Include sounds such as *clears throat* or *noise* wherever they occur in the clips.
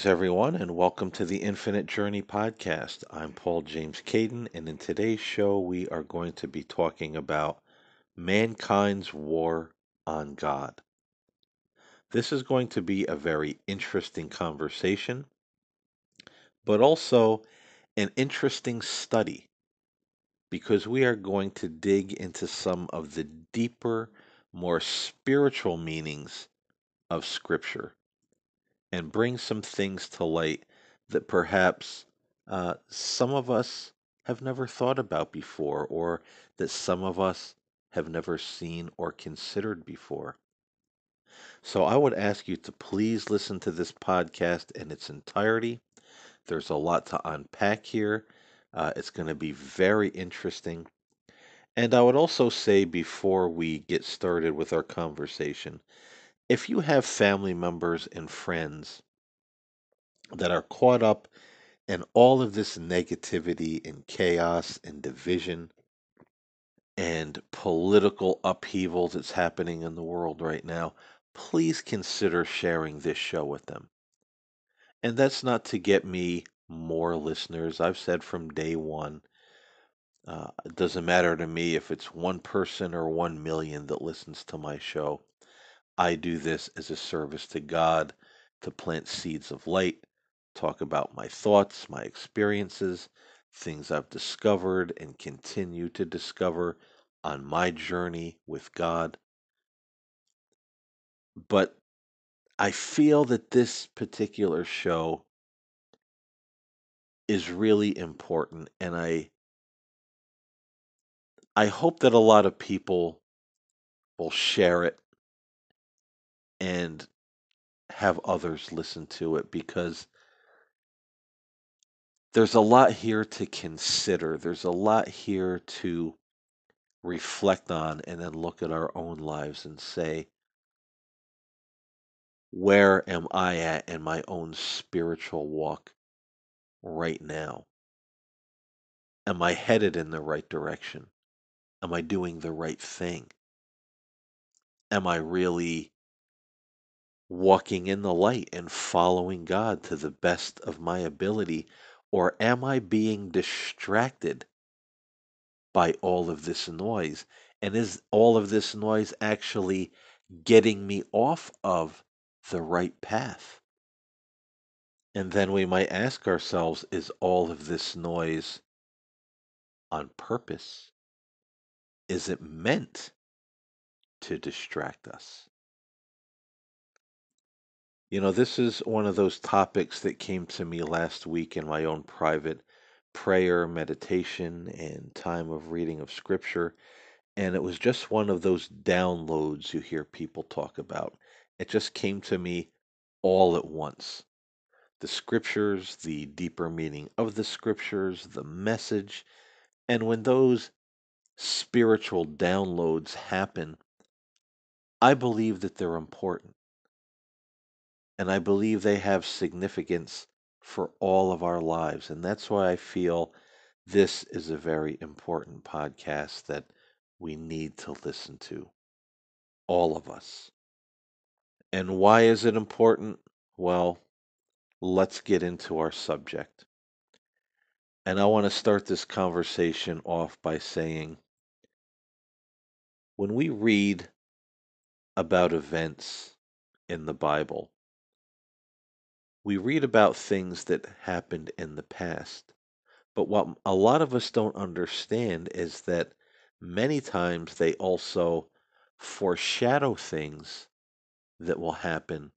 Greetings, everyone, and welcome to the Infinite Journey podcast. I'm Paul James Caiden, and in today's show, we are going to be talking about mankind's war on God. This is going to be a very interesting conversation, but also an interesting study because we are going to dig into some of the deeper, more spiritual meanings of Scripture and bring some things to light that perhaps uh, some of us have never thought about before, or that some of us have never seen or considered before. So I would ask you to please listen to this podcast in its entirety. There's a lot to unpack here. Uh, it's going to be very interesting. And I would also say before we get started with our conversation, if you have family members and friends that are caught up in all of this negativity and chaos and division and political upheaval that's happening in the world right now, please consider sharing this show with them. And that's not to get me more listeners. I've said from day one, uh, it doesn't matter to me if it's one person or one million that listens to my show. I do this as a service to God to plant seeds of light, talk about my thoughts, my experiences, things I've discovered and continue to discover on my journey with God. But I feel that this particular show is really important and I I hope that a lot of people will share it and have others listen to it because there's a lot here to consider. There's a lot here to reflect on and then look at our own lives and say, where am I at in my own spiritual walk right now? Am I headed in the right direction? Am I doing the right thing? Am I really walking in the light and following God to the best of my ability? Or am I being distracted by all of this noise? And is all of this noise actually getting me off of the right path? And then we might ask ourselves is all of this noise on purpose? Is it meant to distract us? You know, this is one of those topics that came to me last week in my own private prayer, meditation, and time of reading of scripture. And it was just one of those downloads you hear people talk about. It just came to me all at once. The scriptures, the deeper meaning of the scriptures, the message. And when those spiritual downloads happen, I believe that they're important. And I believe they have significance for all of our lives. And that's why I feel this is a very important podcast that we need to listen to. All of us. And why is it important? Well, let's get into our subject. And I want to start this conversation off by saying when we read about events in the Bible, we read about things that happened in the past. But what a lot of us don't understand is that many times they also foreshadow things that will happen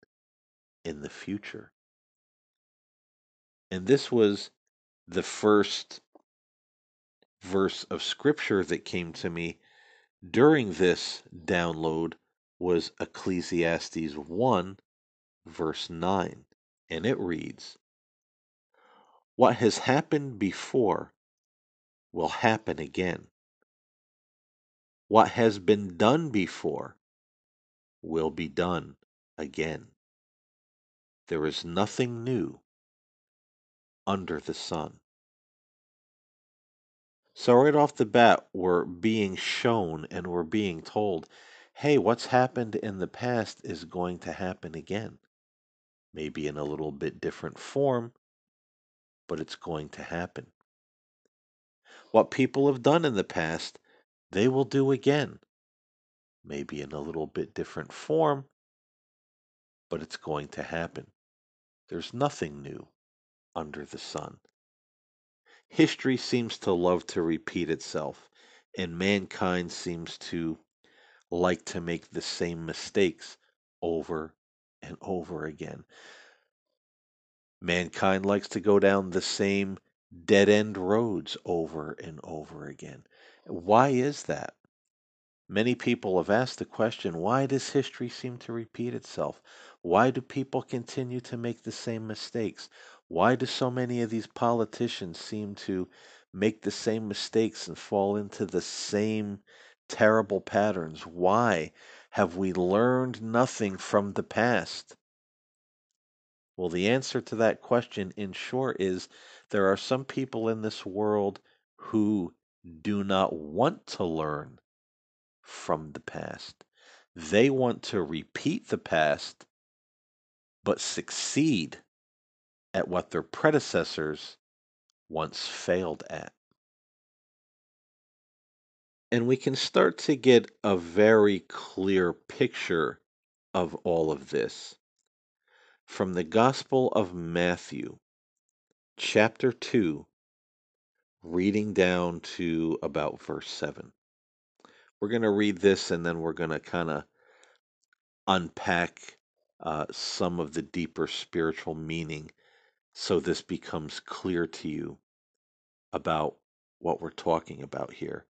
in the future. And this was the first verse of scripture that came to me during this download was Ecclesiastes 1 verse 9 and it reads, What has happened before will happen again. What has been done before will be done again. There is nothing new under the sun. So, right off the bat, we're being shown and we're being told hey, what's happened in the past is going to happen again. Maybe in a little bit different form, but it's going to happen. What people have done in the past, they will do again, maybe in a little bit different form, but it's going to happen. There's nothing new under the sun. History seems to love to repeat itself, and mankind seems to like to make the same mistakes over and over again. Mankind likes to go down the same dead end roads over and over again. Why is that? Many people have asked the question why does history seem to repeat itself? Why do people continue to make the same mistakes? Why do so many of these politicians seem to make the same mistakes and fall into the same terrible patterns? Why have we learned nothing from the past? Well, the answer to that question, in short, is there are some people in this world who do not want to learn from the past. They want to repeat the past, but succeed at what their predecessors once failed at. And we can start to get a very clear picture of all of this from the Gospel of Matthew, chapter 2, reading down to about verse 7. We're going to read this and then we're going to kind of unpack uh, some of the deeper spiritual meaning so this becomes clear to you about what we're talking about here.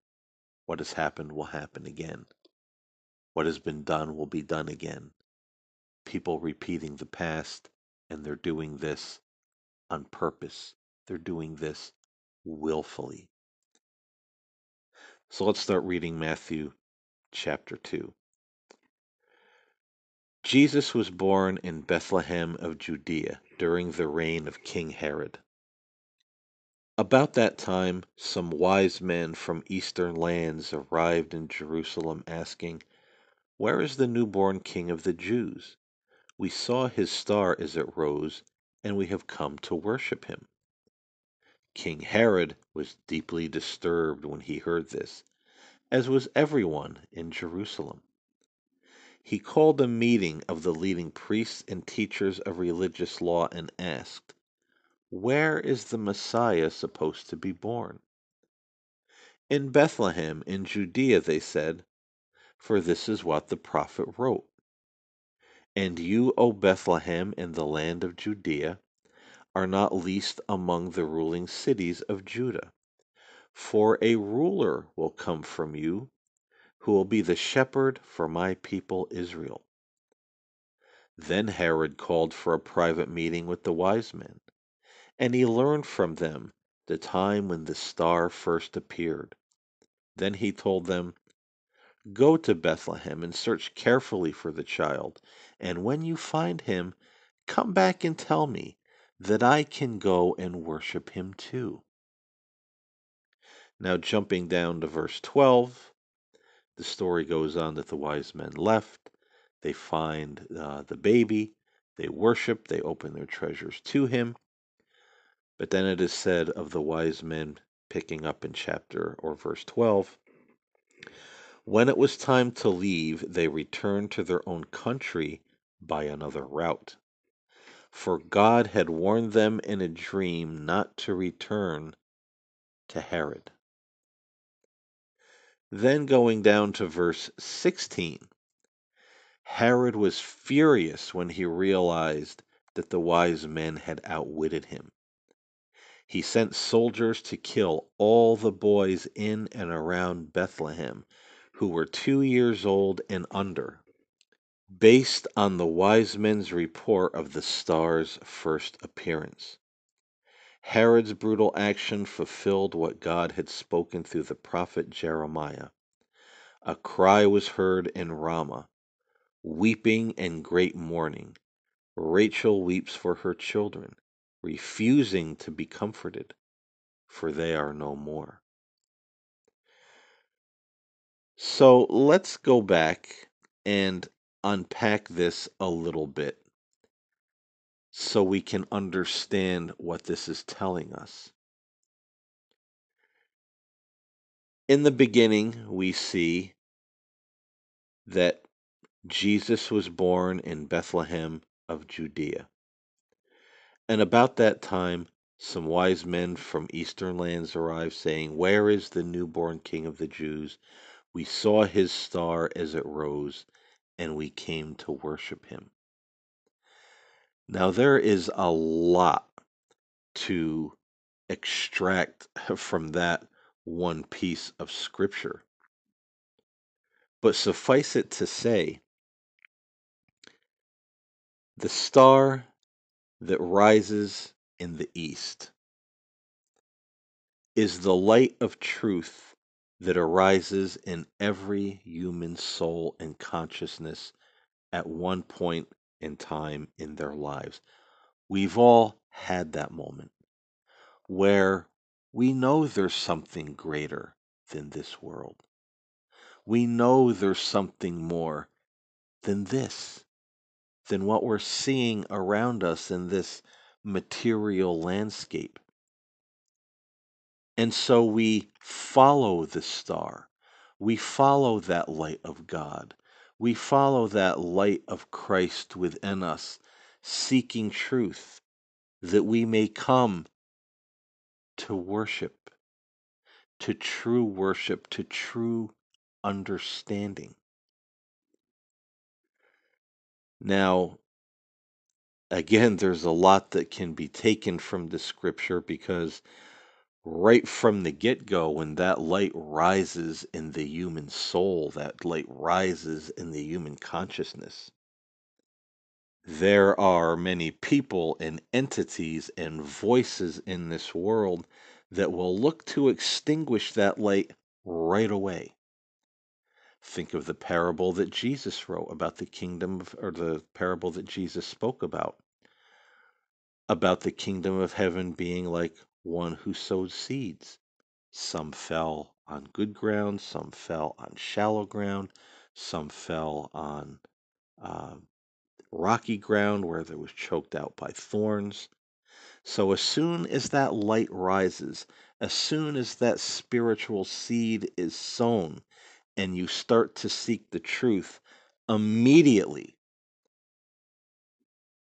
What has happened will happen again. What has been done will be done again. People repeating the past, and they're doing this on purpose. They're doing this willfully. So let's start reading Matthew chapter 2. Jesus was born in Bethlehem of Judea during the reign of King Herod. About that time, some wise men from eastern lands arrived in Jerusalem asking, Where is the newborn King of the Jews? We saw his star as it rose, and we have come to worship him. King Herod was deeply disturbed when he heard this, as was everyone in Jerusalem. He called a meeting of the leading priests and teachers of religious law and asked, Where is the Messiah supposed to be born? In Bethlehem in Judea, they said, for this is what the prophet wrote. And you, O Bethlehem, in the land of Judea, are not least among the ruling cities of Judah. For a ruler will come from you who will be the shepherd for my people Israel. Then Herod called for a private meeting with the wise men, and he learned from them the time when the star first appeared. Then he told them, Go to Bethlehem and search carefully for the child, and when you find him, come back and tell me, that I can go and worship him too. Now, jumping down to verse 12, the story goes on that the wise men left. They find uh, the baby. They worship. They open their treasures to him. But then it is said of the wise men, picking up in chapter or verse 12 When it was time to leave, they returned to their own country by another route. For God had warned them in a dream not to return to Herod. Then going down to verse 16, Herod was furious when he realized that the wise men had outwitted him. He sent soldiers to kill all the boys in and around Bethlehem who were two years old and under, based on the wise men's report of the star's first appearance. Herod's brutal action fulfilled what God had spoken through the prophet Jeremiah. A cry was heard in Ramah, weeping and great mourning. Rachel weeps for her children, refusing to be comforted, for they are no more. So let's go back and unpack this a little bit. so we can understand what this is telling us. In the beginning, we see that Jesus was born in Bethlehem of Judea. And about that time, some wise men from eastern lands arrived, saying, Where is the newborn King of the Jews? We saw his star as it rose, and we came to worship him. Now, there is a lot to extract *laughs* from that one piece of scripture. But suffice it to say, the star that rises in the east is the light of truth that arises in every human soul and consciousness at one point in time in their lives. We've all had that moment where we know there's something greater than this world. We know there's something more than this than what we're seeing around us in this material landscape. And so we follow the star. We follow that light of God. We follow that light of Christ within us, seeking truth, that we may come to worship, to true worship, to true understanding. Now, again, there's a lot that can be taken from the scripture because right from the get go, when that light rises in the human soul, that light rises in the human consciousness, there are many people and entities and voices in this world that will look to extinguish that light right away. Think of the parable that Jesus wrote about the kingdom of, or the parable that Jesus spoke about, about the kingdom of heaven being like one who sowed seeds. Some fell on good ground, some fell on shallow ground, some fell on uh, rocky ground where they was choked out by thorns. So as soon as that light rises, as soon as that spiritual seed is sown, and you start to seek the truth, immediately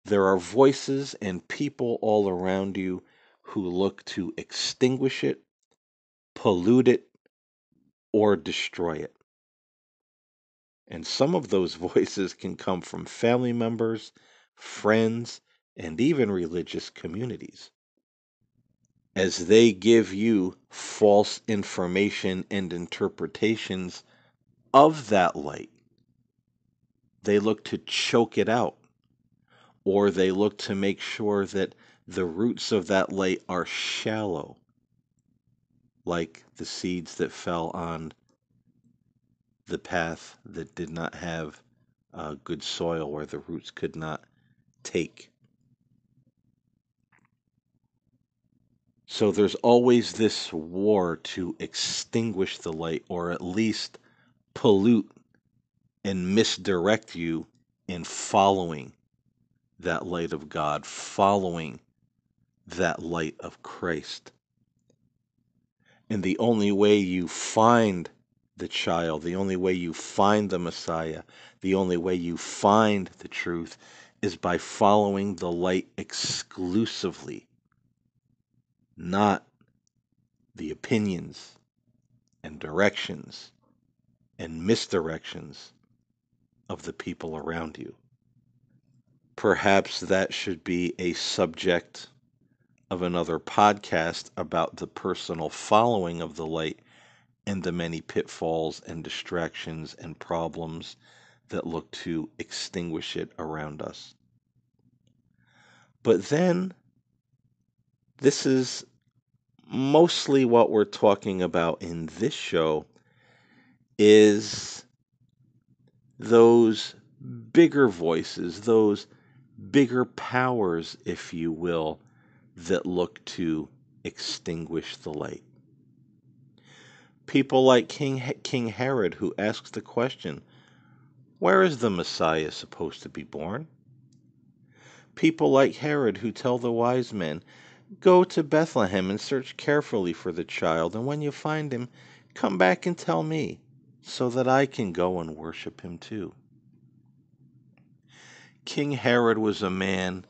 there are voices and people all around you who look to extinguish it, pollute it, or destroy it. And some of those *laughs* voices can come from family members, friends, and even religious communities. As they give you false information and interpretations of that light. They look to choke it out, or they look to make sure that the roots of that light are shallow, like the seeds that fell on the path that did not have uh, good soil where the roots could not take. So there's always this war to extinguish the light or at least pollute and misdirect you in following that light of God, following that light of Christ. And the only way you find the child, the only way you find the Messiah, the only way you find the truth is by following the light exclusively, not the opinions and directions and misdirections of the people around you. Perhaps that should be a subject of another podcast about the personal following of the light and the many pitfalls and distractions and problems that look to extinguish it around us. But then, this is mostly what we're talking about in this show is those bigger voices, those bigger powers, if you will, that look to extinguish the light. People like King, King Herod, who asks the question, Where is the Messiah supposed to be born? People like Herod who tell the wise men, Go to Bethlehem and search carefully for the child, and when you find him, come back and tell me, so that I can go and worship him too. King Herod was a man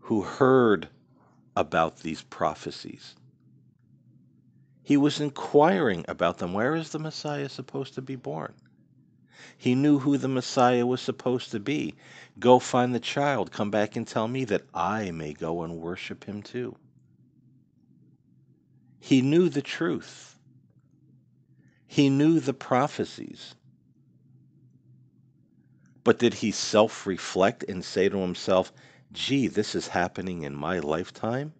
who heard about these prophecies. He was inquiring about them. Where is the Messiah supposed to be born? He knew who the Messiah was supposed to be. Go find the child. Come back and tell me that I may go and worship him too. He knew the truth. He knew the prophecies. But did he self reflect and say to himself, gee, this is happening in my lifetime?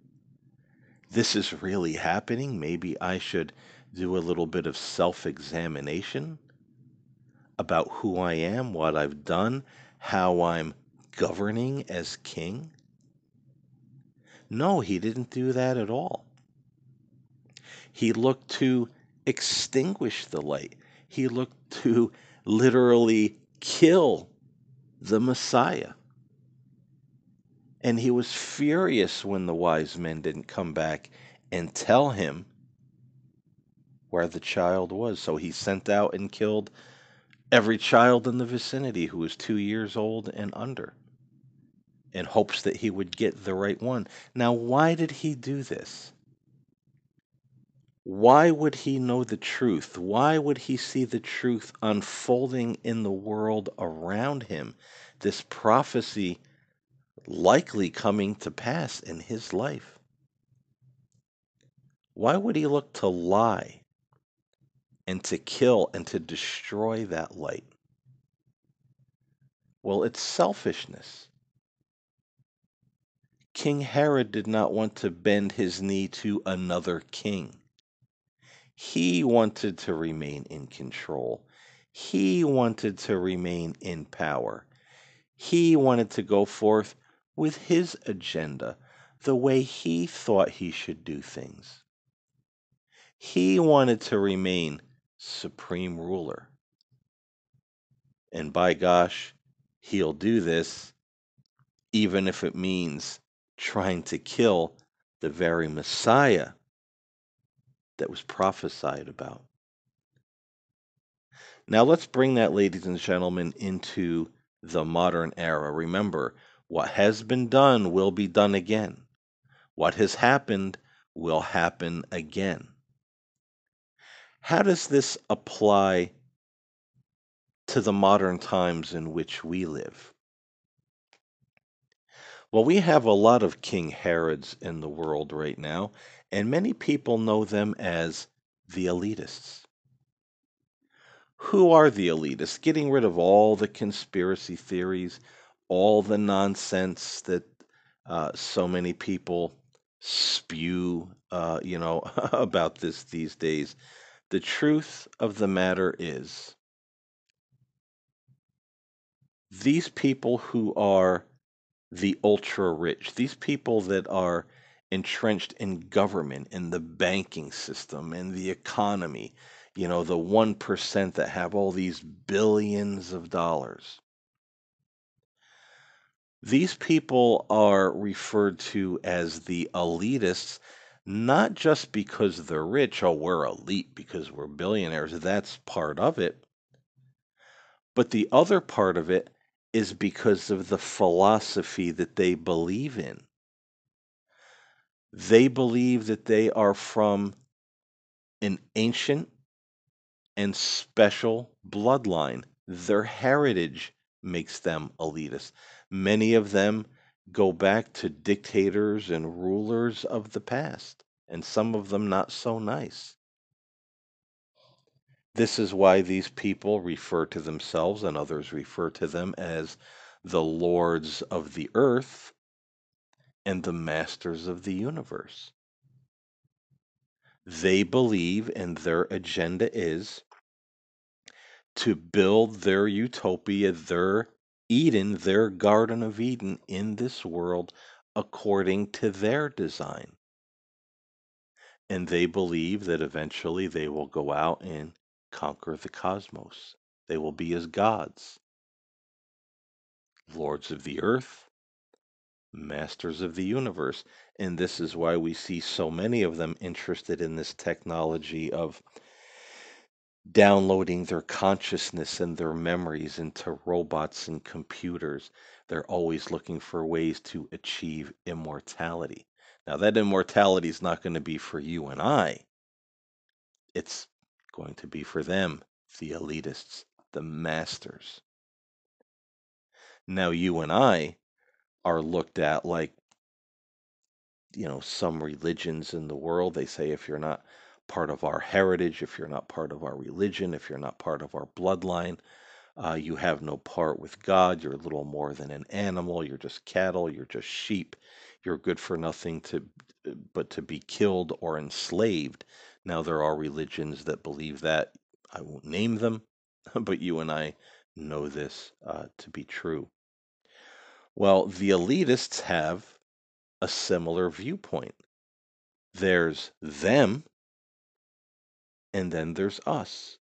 This is really happening? Maybe I should do a little bit of self examination about who I am, what I've done, how I'm governing as king? No, he didn't do that at all. He looked to extinguish the light. He looked to literally kill the Messiah. And he was furious when the wise men didn't come back and tell him where the child was. So he sent out and killed every child in the vicinity who was two years old and under in hopes that he would get the right one. Now, why did he do this? Why would he know the truth? Why would he see the truth unfolding in the world around him? This prophecy likely coming to pass in his life. Why would he look to lie and to kill and to destroy that light? Well, it's selfishness. King Herod did not want to bend his knee to another king. He wanted to remain in control. He wanted to remain in power. He wanted to go forth with his agenda, the way he thought he should do things. He wanted to remain supreme ruler. And by gosh, he'll do this even if it means trying to kill the very Messiah that was prophesied about. Now let's bring that, ladies and gentlemen, into the modern era. Remember, what has been done will be done again. What has happened will happen again. How does this apply to the modern times in which we live? Well, we have a lot of King Herods in the world right now, and many people know them as the elitists. Who are the elitists? Getting rid of all the conspiracy theories, all the nonsense that uh, so many people spew, uh, you know, *laughs* about this these days. The truth of the matter is, these people who are the ultra rich, these people that are entrenched in government, in the banking system, in the economy, you know, the 1% that have all these billions of dollars. These people are referred to as the elitists, not just because they're rich, oh, we're elite because we're billionaires. That's part of it. But the other part of it is because of the philosophy that they believe in. They believe that they are from an ancient and special bloodline. Their heritage makes them elitist. Many of them go back to dictators and rulers of the past, and some of them not so nice. This is why these people refer to themselves and others refer to them as the lords of the earth and the masters of the universe. They believe, and their agenda is to build their utopia, their Eden, their Garden of Eden in this world according to their design. And they believe that eventually they will go out and conquer the cosmos. They will be as gods, lords of the earth, masters of the universe. And this is why we see so many of them interested in this technology of downloading their consciousness and their memories into robots and computers. They're always looking for ways to achieve immortality. Now, that immortality is not going to be for you and I, it's going to be for them, the elitists, the masters. Now, you and I are looked at like, you know, some religions in the world. They say if you're not part of our heritage, if you're not part of our religion, if you're not part of our bloodline, uh, you have no part with God. You're little more than an animal. You're just cattle. You're just sheep. You're good for nothing to but to be killed or enslaved. Now there are religions that believe that. I won't name them, *laughs* but you and I know this uh, to be true. Well, the elitists have a similar viewpoint. There's them, and then there's us.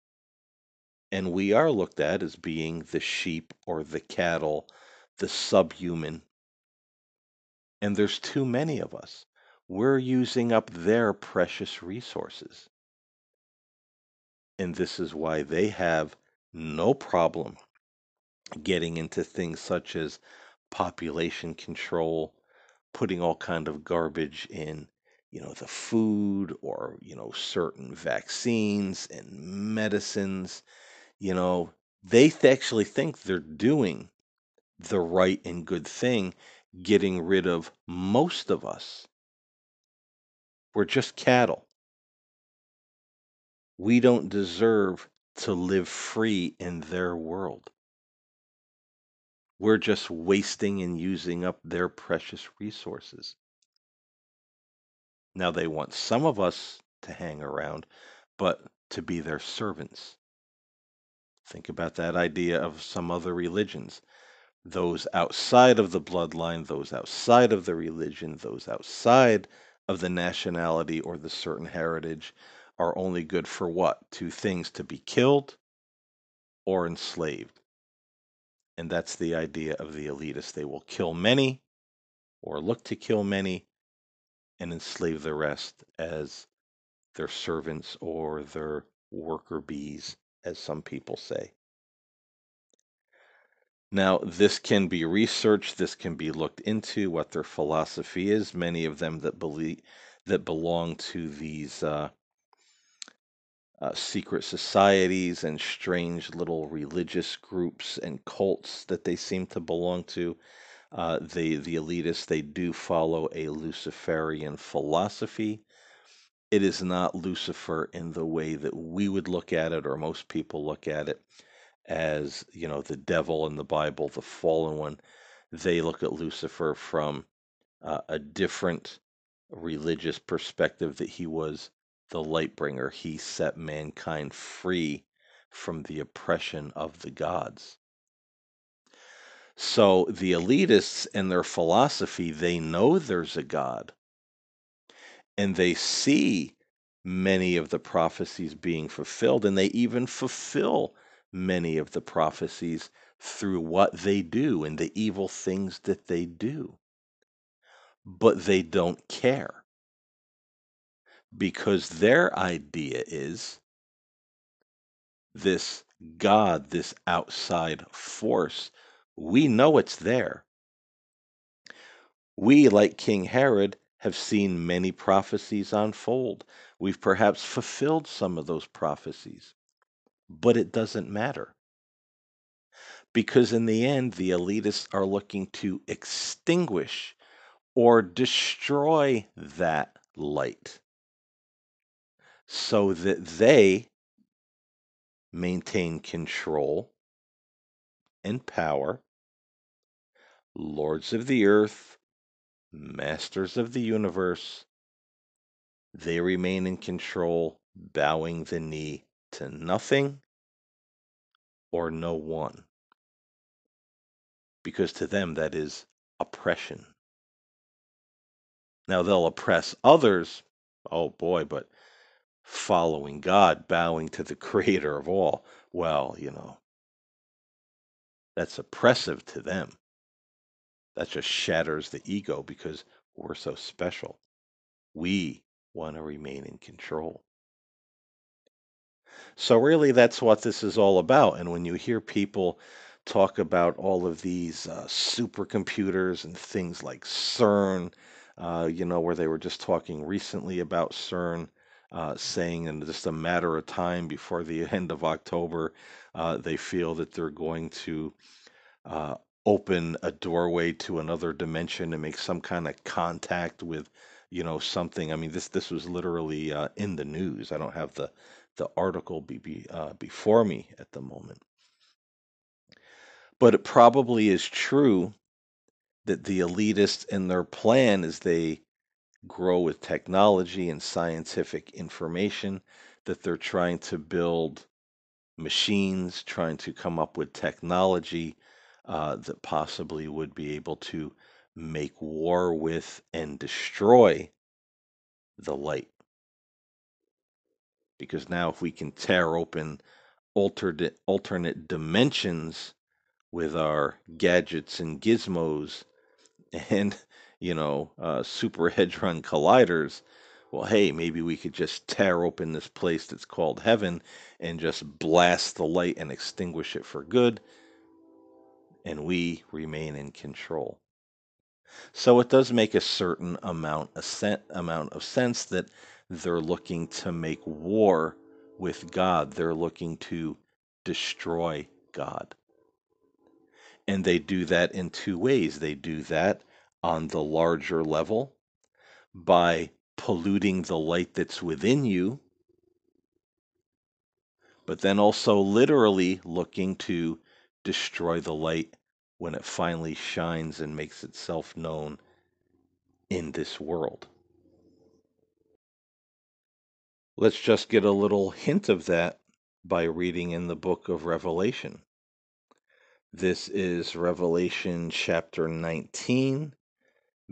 And we are looked at as being the sheep or the cattle, the subhuman. And there's too many of us. We're using up their precious resources. And this is why they have no problem getting into things such as population control, putting all kind of garbage in, you know, the food or, you know, certain vaccines and medicines, you know, they th- actually think they're doing the right and good thing, getting rid of most of us. We're just cattle. We don't deserve to live free in their world. We're just wasting and using up their precious resources. Now, they want some of us to hang around, but to be their servants. Think about that idea of some other religions. Those outside of the bloodline, those outside of the religion, those outside of the nationality or the certain heritage are only good for what? Two things to be killed or enslaved. And that's the idea of the elitists. They will kill many or look to kill many and enslave the rest as their servants or their worker bees, as some people say. Now, this can be researched, this can be looked into what their philosophy is. Many of them that believe that belong to these uh, uh, secret societies and strange little religious groups and cults that they seem to belong to. Uh, they, the elitists, they do follow a Luciferian philosophy. It is not Lucifer in the way that we would look at it, or most people look at it, as you know the devil in the Bible, the fallen one. They look at Lucifer from uh, a different religious perspective that he was the Lightbringer. He set mankind free from the oppression of the gods. So the elitists and their philosophy, they know there's a God. And they see many of the prophecies being fulfilled, and they even fulfill many of the prophecies through what they do and the evil things that they do. But they don't care because their idea is this God, this outside force, we know it's there. We, like King Herod, have seen many prophecies unfold. We've perhaps fulfilled some of those prophecies, but it doesn't matter. Because in the end, the elitists are looking to extinguish or destroy that light so that they maintain control and power, lords of the earth, masters of the universe. They remain in control, bowing the knee to nothing or no one. Because to them, that is oppression. Now, they'll oppress others. Oh boy, but following God, bowing to the *laughs* creator of all, well, you know, that's oppressive to them. That just shatters the ego because we're so special. We want to remain in control. So, really, that's what this is all about. And when you hear people talk about all of these uh, supercomputers and things like CERN, uh, you know, where they were just talking recently about CERN, uh, saying in just a matter of time before the *laughs* end of October, uh, they feel that they're going to uh, open a doorway to another dimension and make some kind of contact with, you know, something. I mean, this this was literally uh, in the news. I don't have the the article be, be uh, before me at the moment, but it probably is true that the elitists and their plan is they grow with technology and scientific information that they're trying to build machines, trying to come up with technology uh, that possibly would be able to make war with and destroy the light. Because now, if we can tear open alternate, alternate dimensions with our gadgets and gizmos *laughs* and, you know, uh, super *laughs* hadron colliders, well, hey, maybe we could just tear open this place that's called heaven and just blast the light and extinguish it for good and we remain in control. So it does make a certain amount a cent, amount of sense that they're looking to make war with God. They're looking to destroy God. And they do that in two ways. They do that on the larger level by polluting the light that's within you, but then also literally looking to destroy the light when it finally shines and makes itself known in this world. Let's just get a little hint of that by reading in the book of Revelation. This is Revelation chapter 19,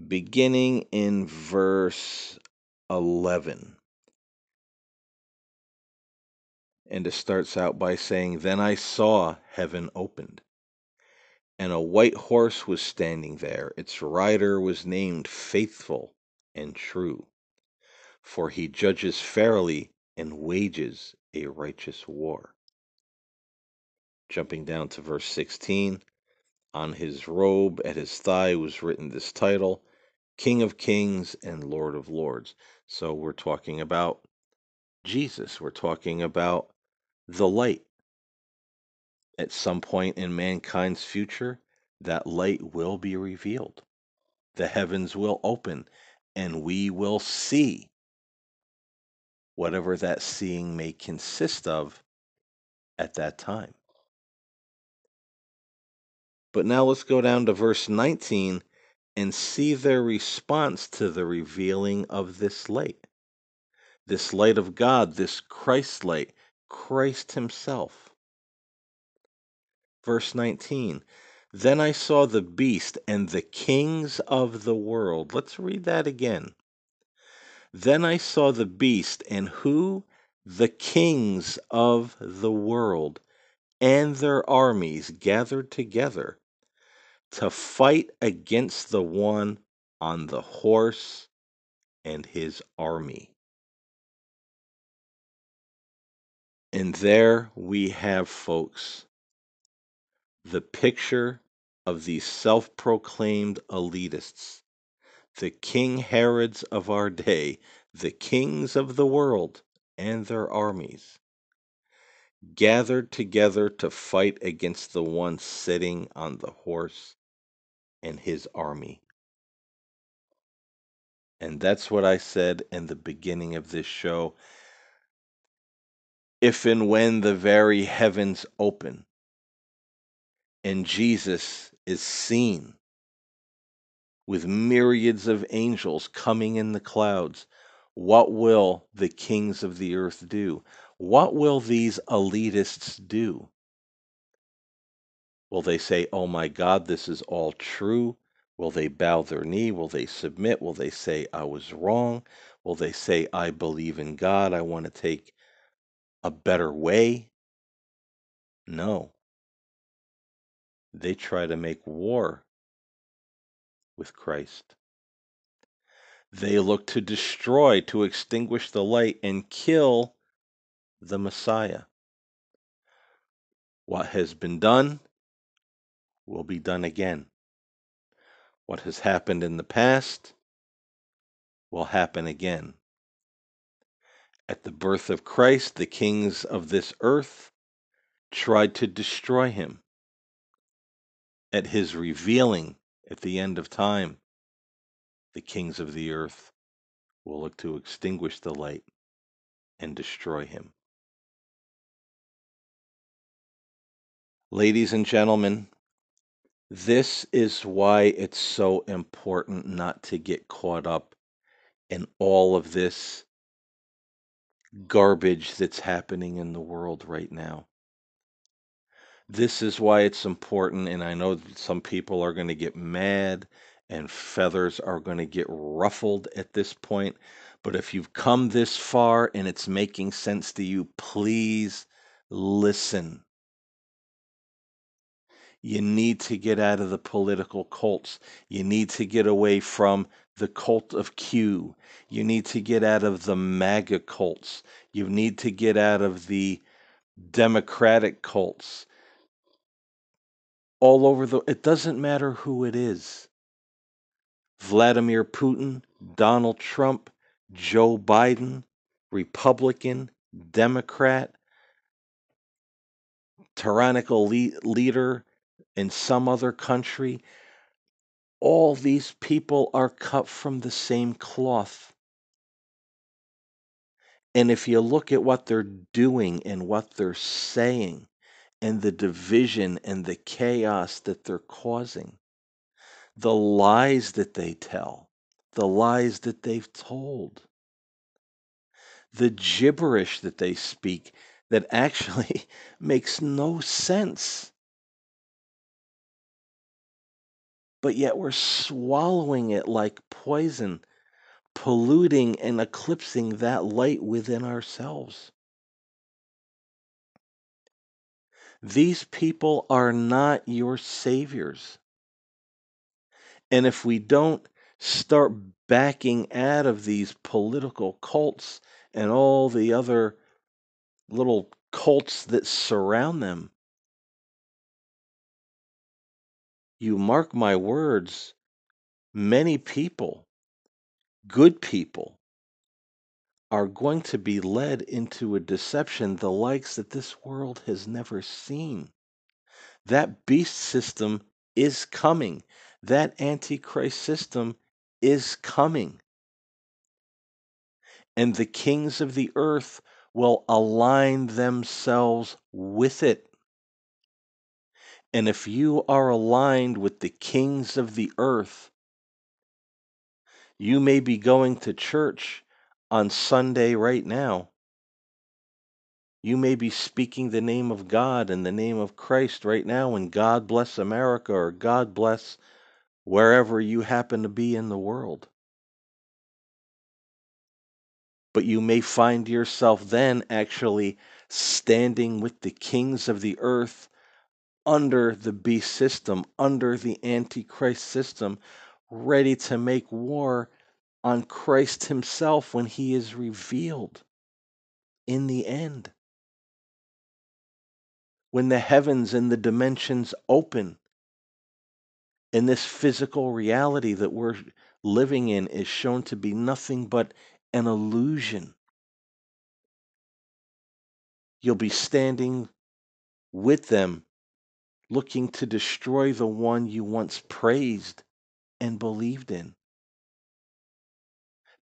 beginning in verse 11. And it starts out by saying, Then I saw heaven opened, and a white horse was standing there. Its rider was named Faithful and True, for he judges fairly and wages a righteous war. Jumping down to verse 16, on his robe at his thigh was written this title King of Kings and Lord of Lords. So we're talking about Jesus. We're talking about the light. At some point in mankind's future, that light will be revealed. The heavens will open and we will see whatever that seeing may consist of at that time. But now let's go down to verse 19 and see their response to the revealing of this light. This light of God, this Christ light, Christ Himself. Verse 19 Then I saw the beast and the kings of the world. Let's read that again. Then I saw the beast and who? The kings of the world and their armies gathered together to fight against the one on the horse and his army. And there we have, folks, the picture of these self proclaimed elitists, the King Herods of our day, the kings of the world and their armies, gathered together to fight against the one sitting on the horse and his army. And that's what I said in the beginning of this show. If and when the very heavens open and Jesus is seen with myriads of angels coming in the clouds, what will the kings of the earth do? What will these elitists do? Will they say, Oh my God, this is all true? Will they bow their knee? Will they submit? Will they say, I was wrong? Will they say, I believe in God? I want to take a better way? No. They try to make war with Christ. They look to destroy, to extinguish the light, and kill the Messiah. What has been done will be done again. What has happened in the past will happen again. At the birth of Christ, the kings of this earth tried to destroy him. At his revealing at the end of time, the kings of the earth will look to extinguish the light and destroy him. Ladies and gentlemen, this is why it's so important not to get caught up in all of this garbage that's happening in the world right now. This is why it's important, and I know some people are going to get mad and feathers are going to get ruffled at this point. But if you've come this far and it's making sense to you, please listen. You need to get out of the political cults. You need to get away from the cult of Q. You need to get out of the MAGA cults. You need to get out of the democratic cults all over the it doesn't matter who it is. Vladimir Putin, Donald Trump, Joe Biden, Republican, Democrat, tyrannical le- leader in some other country, all these people are cut from the same cloth. And if you look at what they're doing and what they're saying, and the division and the chaos that they're causing, the lies that they tell, the lies that they've told, the gibberish that they speak that actually *laughs* makes no sense. But yet we're swallowing it like poison, polluting and eclipsing that light within ourselves. These people are not your saviors. And if we don't start backing out of these political cults and all the other little cults that surround them, you mark my words, many people, good people, are going to be led into a deception the likes that this world has never seen. That beast system is coming. That antichrist system is coming. And the kings of the earth will align themselves with it. And if you are aligned with the kings of the earth, you may be going to church on Sunday right now. You may be speaking the name of God and the name of Christ right now, and God bless America or God bless wherever you happen to be in the world. But you may find yourself then actually standing with the kings of the earth under the beast system, under the antichrist system, ready to make war on Christ himself when he is revealed in the end. When the heavens and the dimensions open, and this physical reality that we're living in is shown to be nothing but an illusion. You'll be standing with them, looking to destroy the one you once praised and believed in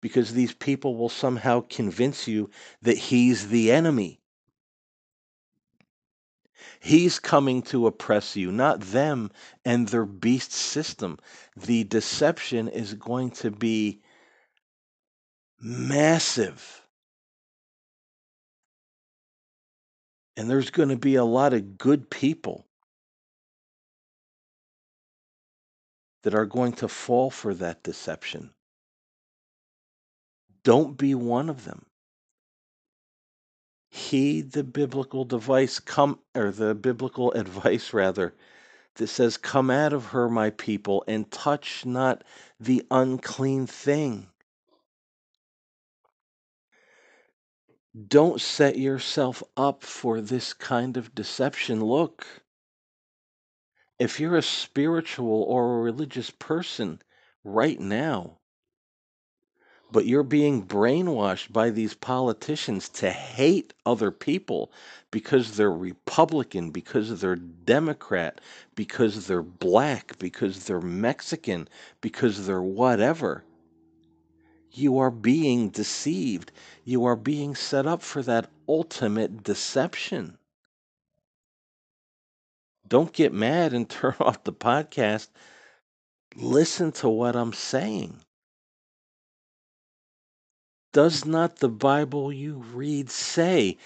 because these people will somehow convince you that he's the enemy. He's coming to oppress you, not them and their beast system. The deception is going to be massive. And there's going to be a lot of good people that are going to fall for that deception. Don't be one of them. Heed the biblical device come or the biblical *laughs* advice rather that says, Come out of her, my people, and touch not the unclean thing. Don't set yourself up for this kind of deception. Look, if you're a spiritual or a religious person right now, but you're being brainwashed by these politicians to hate other people because they're Republican, because they're Democrat, because they're black, because they're Mexican, because they're whatever. You are being deceived. You are being set up for that ultimate deception. Don't get mad and *laughs* turn off the podcast. Listen to what I'm saying. Does not the Bible you read say,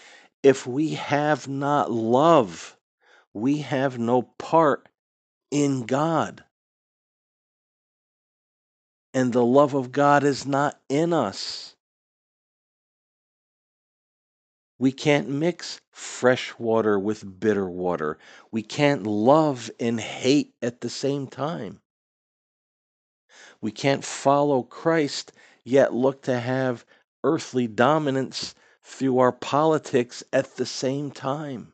if we have not love, we have no part in God? And the love of God is not in us. We can't mix fresh water with bitter water. We can't love and hate at the same time. We can't follow Christ yet look to have earthly dominance through our politics at the same time.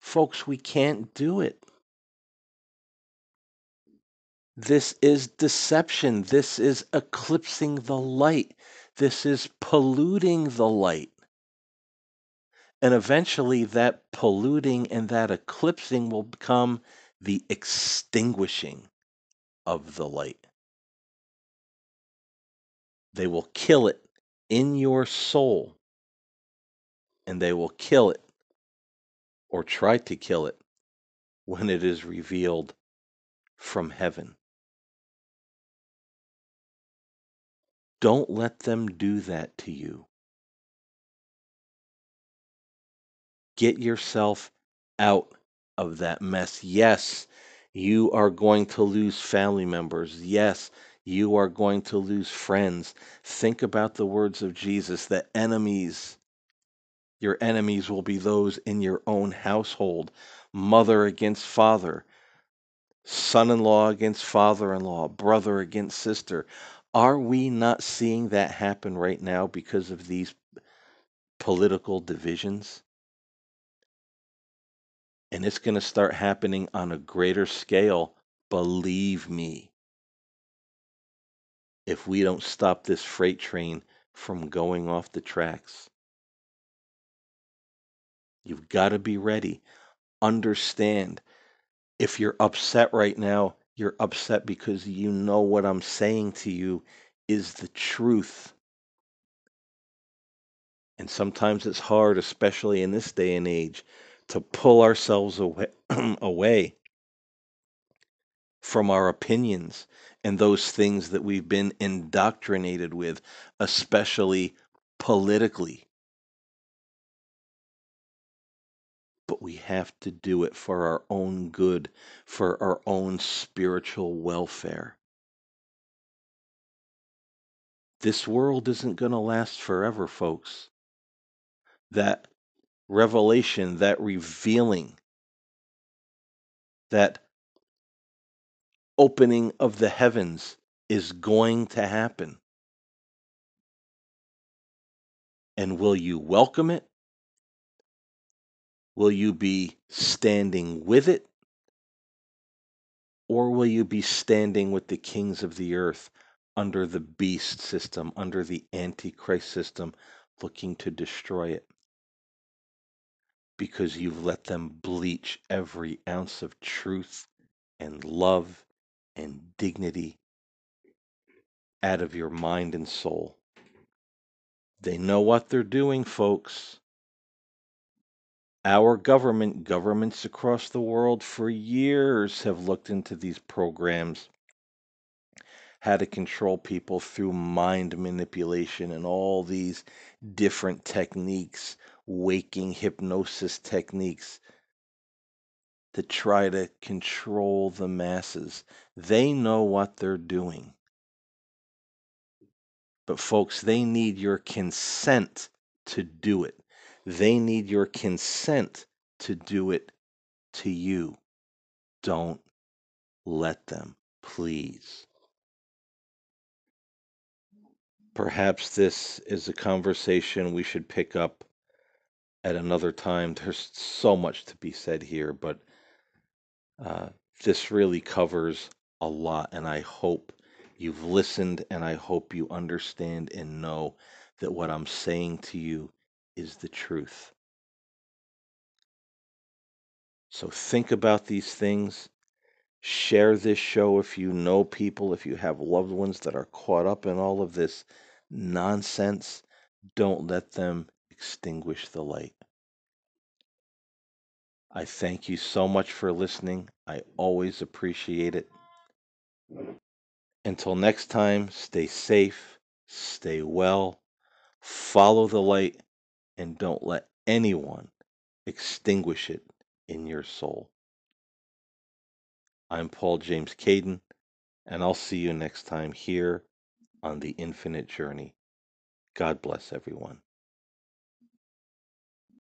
Folks, we can't do it. This is deception. This is eclipsing the light. This is polluting the light. And eventually, that polluting and that eclipsing will become the extinguishing of the light. They will kill it in your soul, and they will kill it or try to kill it when it is revealed from heaven. Don't let them do that to you. Get yourself out of that mess. Yes, you are going to lose family members. Yes, you are going to lose friends. Think about the words of Jesus that enemies, your enemies will be those in your own household, mother against father, son in law against father in law, brother against sister. Are we not seeing that happen right now because of these political divisions? And it's going to start happening on a greater scale, believe me, if we don't stop this freight train from going off the tracks. You've got to be ready. Understand if you're upset right now, you're upset because you know what I'm saying to you is the truth. And sometimes it's hard, especially in this day and age, to pull ourselves away, *clears throat* away from our opinions and those things that we've been indoctrinated with, especially politically. We have to do it for our own good, for our own spiritual welfare. This world isn't going to last forever, folks. That revelation, that revealing, that opening of the heavens is going to happen. And will you welcome it? Will you be standing with it? Or will you be standing with the kings of the earth under the beast system, under the antichrist system, looking to destroy it? Because you've let them bleach every ounce of truth and love and dignity out of your mind and soul. They know what they're doing, folks. Our government, governments across the world for years have looked into these programs, how to control people through mind manipulation and all these different techniques, waking hypnosis techniques to try to control the masses. They know what they're doing. But, folks, they need your consent to do it. They need your consent to do it to you. Don't let them, please. Perhaps this is a conversation we should pick up at another time. There's so much to be said here, but uh, this really covers a lot, and I hope you've listened and I hope you understand and know that what I'm saying to you is the truth. So think about these things. Share this show if you know people, if you have loved ones that are caught up in all of this nonsense. Don't let them extinguish the light. I thank you so much for listening. I always appreciate it. Until next time, stay safe, stay well, follow the light, and don't let anyone extinguish it in your soul. I'm Paul James Caiden, and I'll see you next time here on the Infinite Journey. God bless everyone.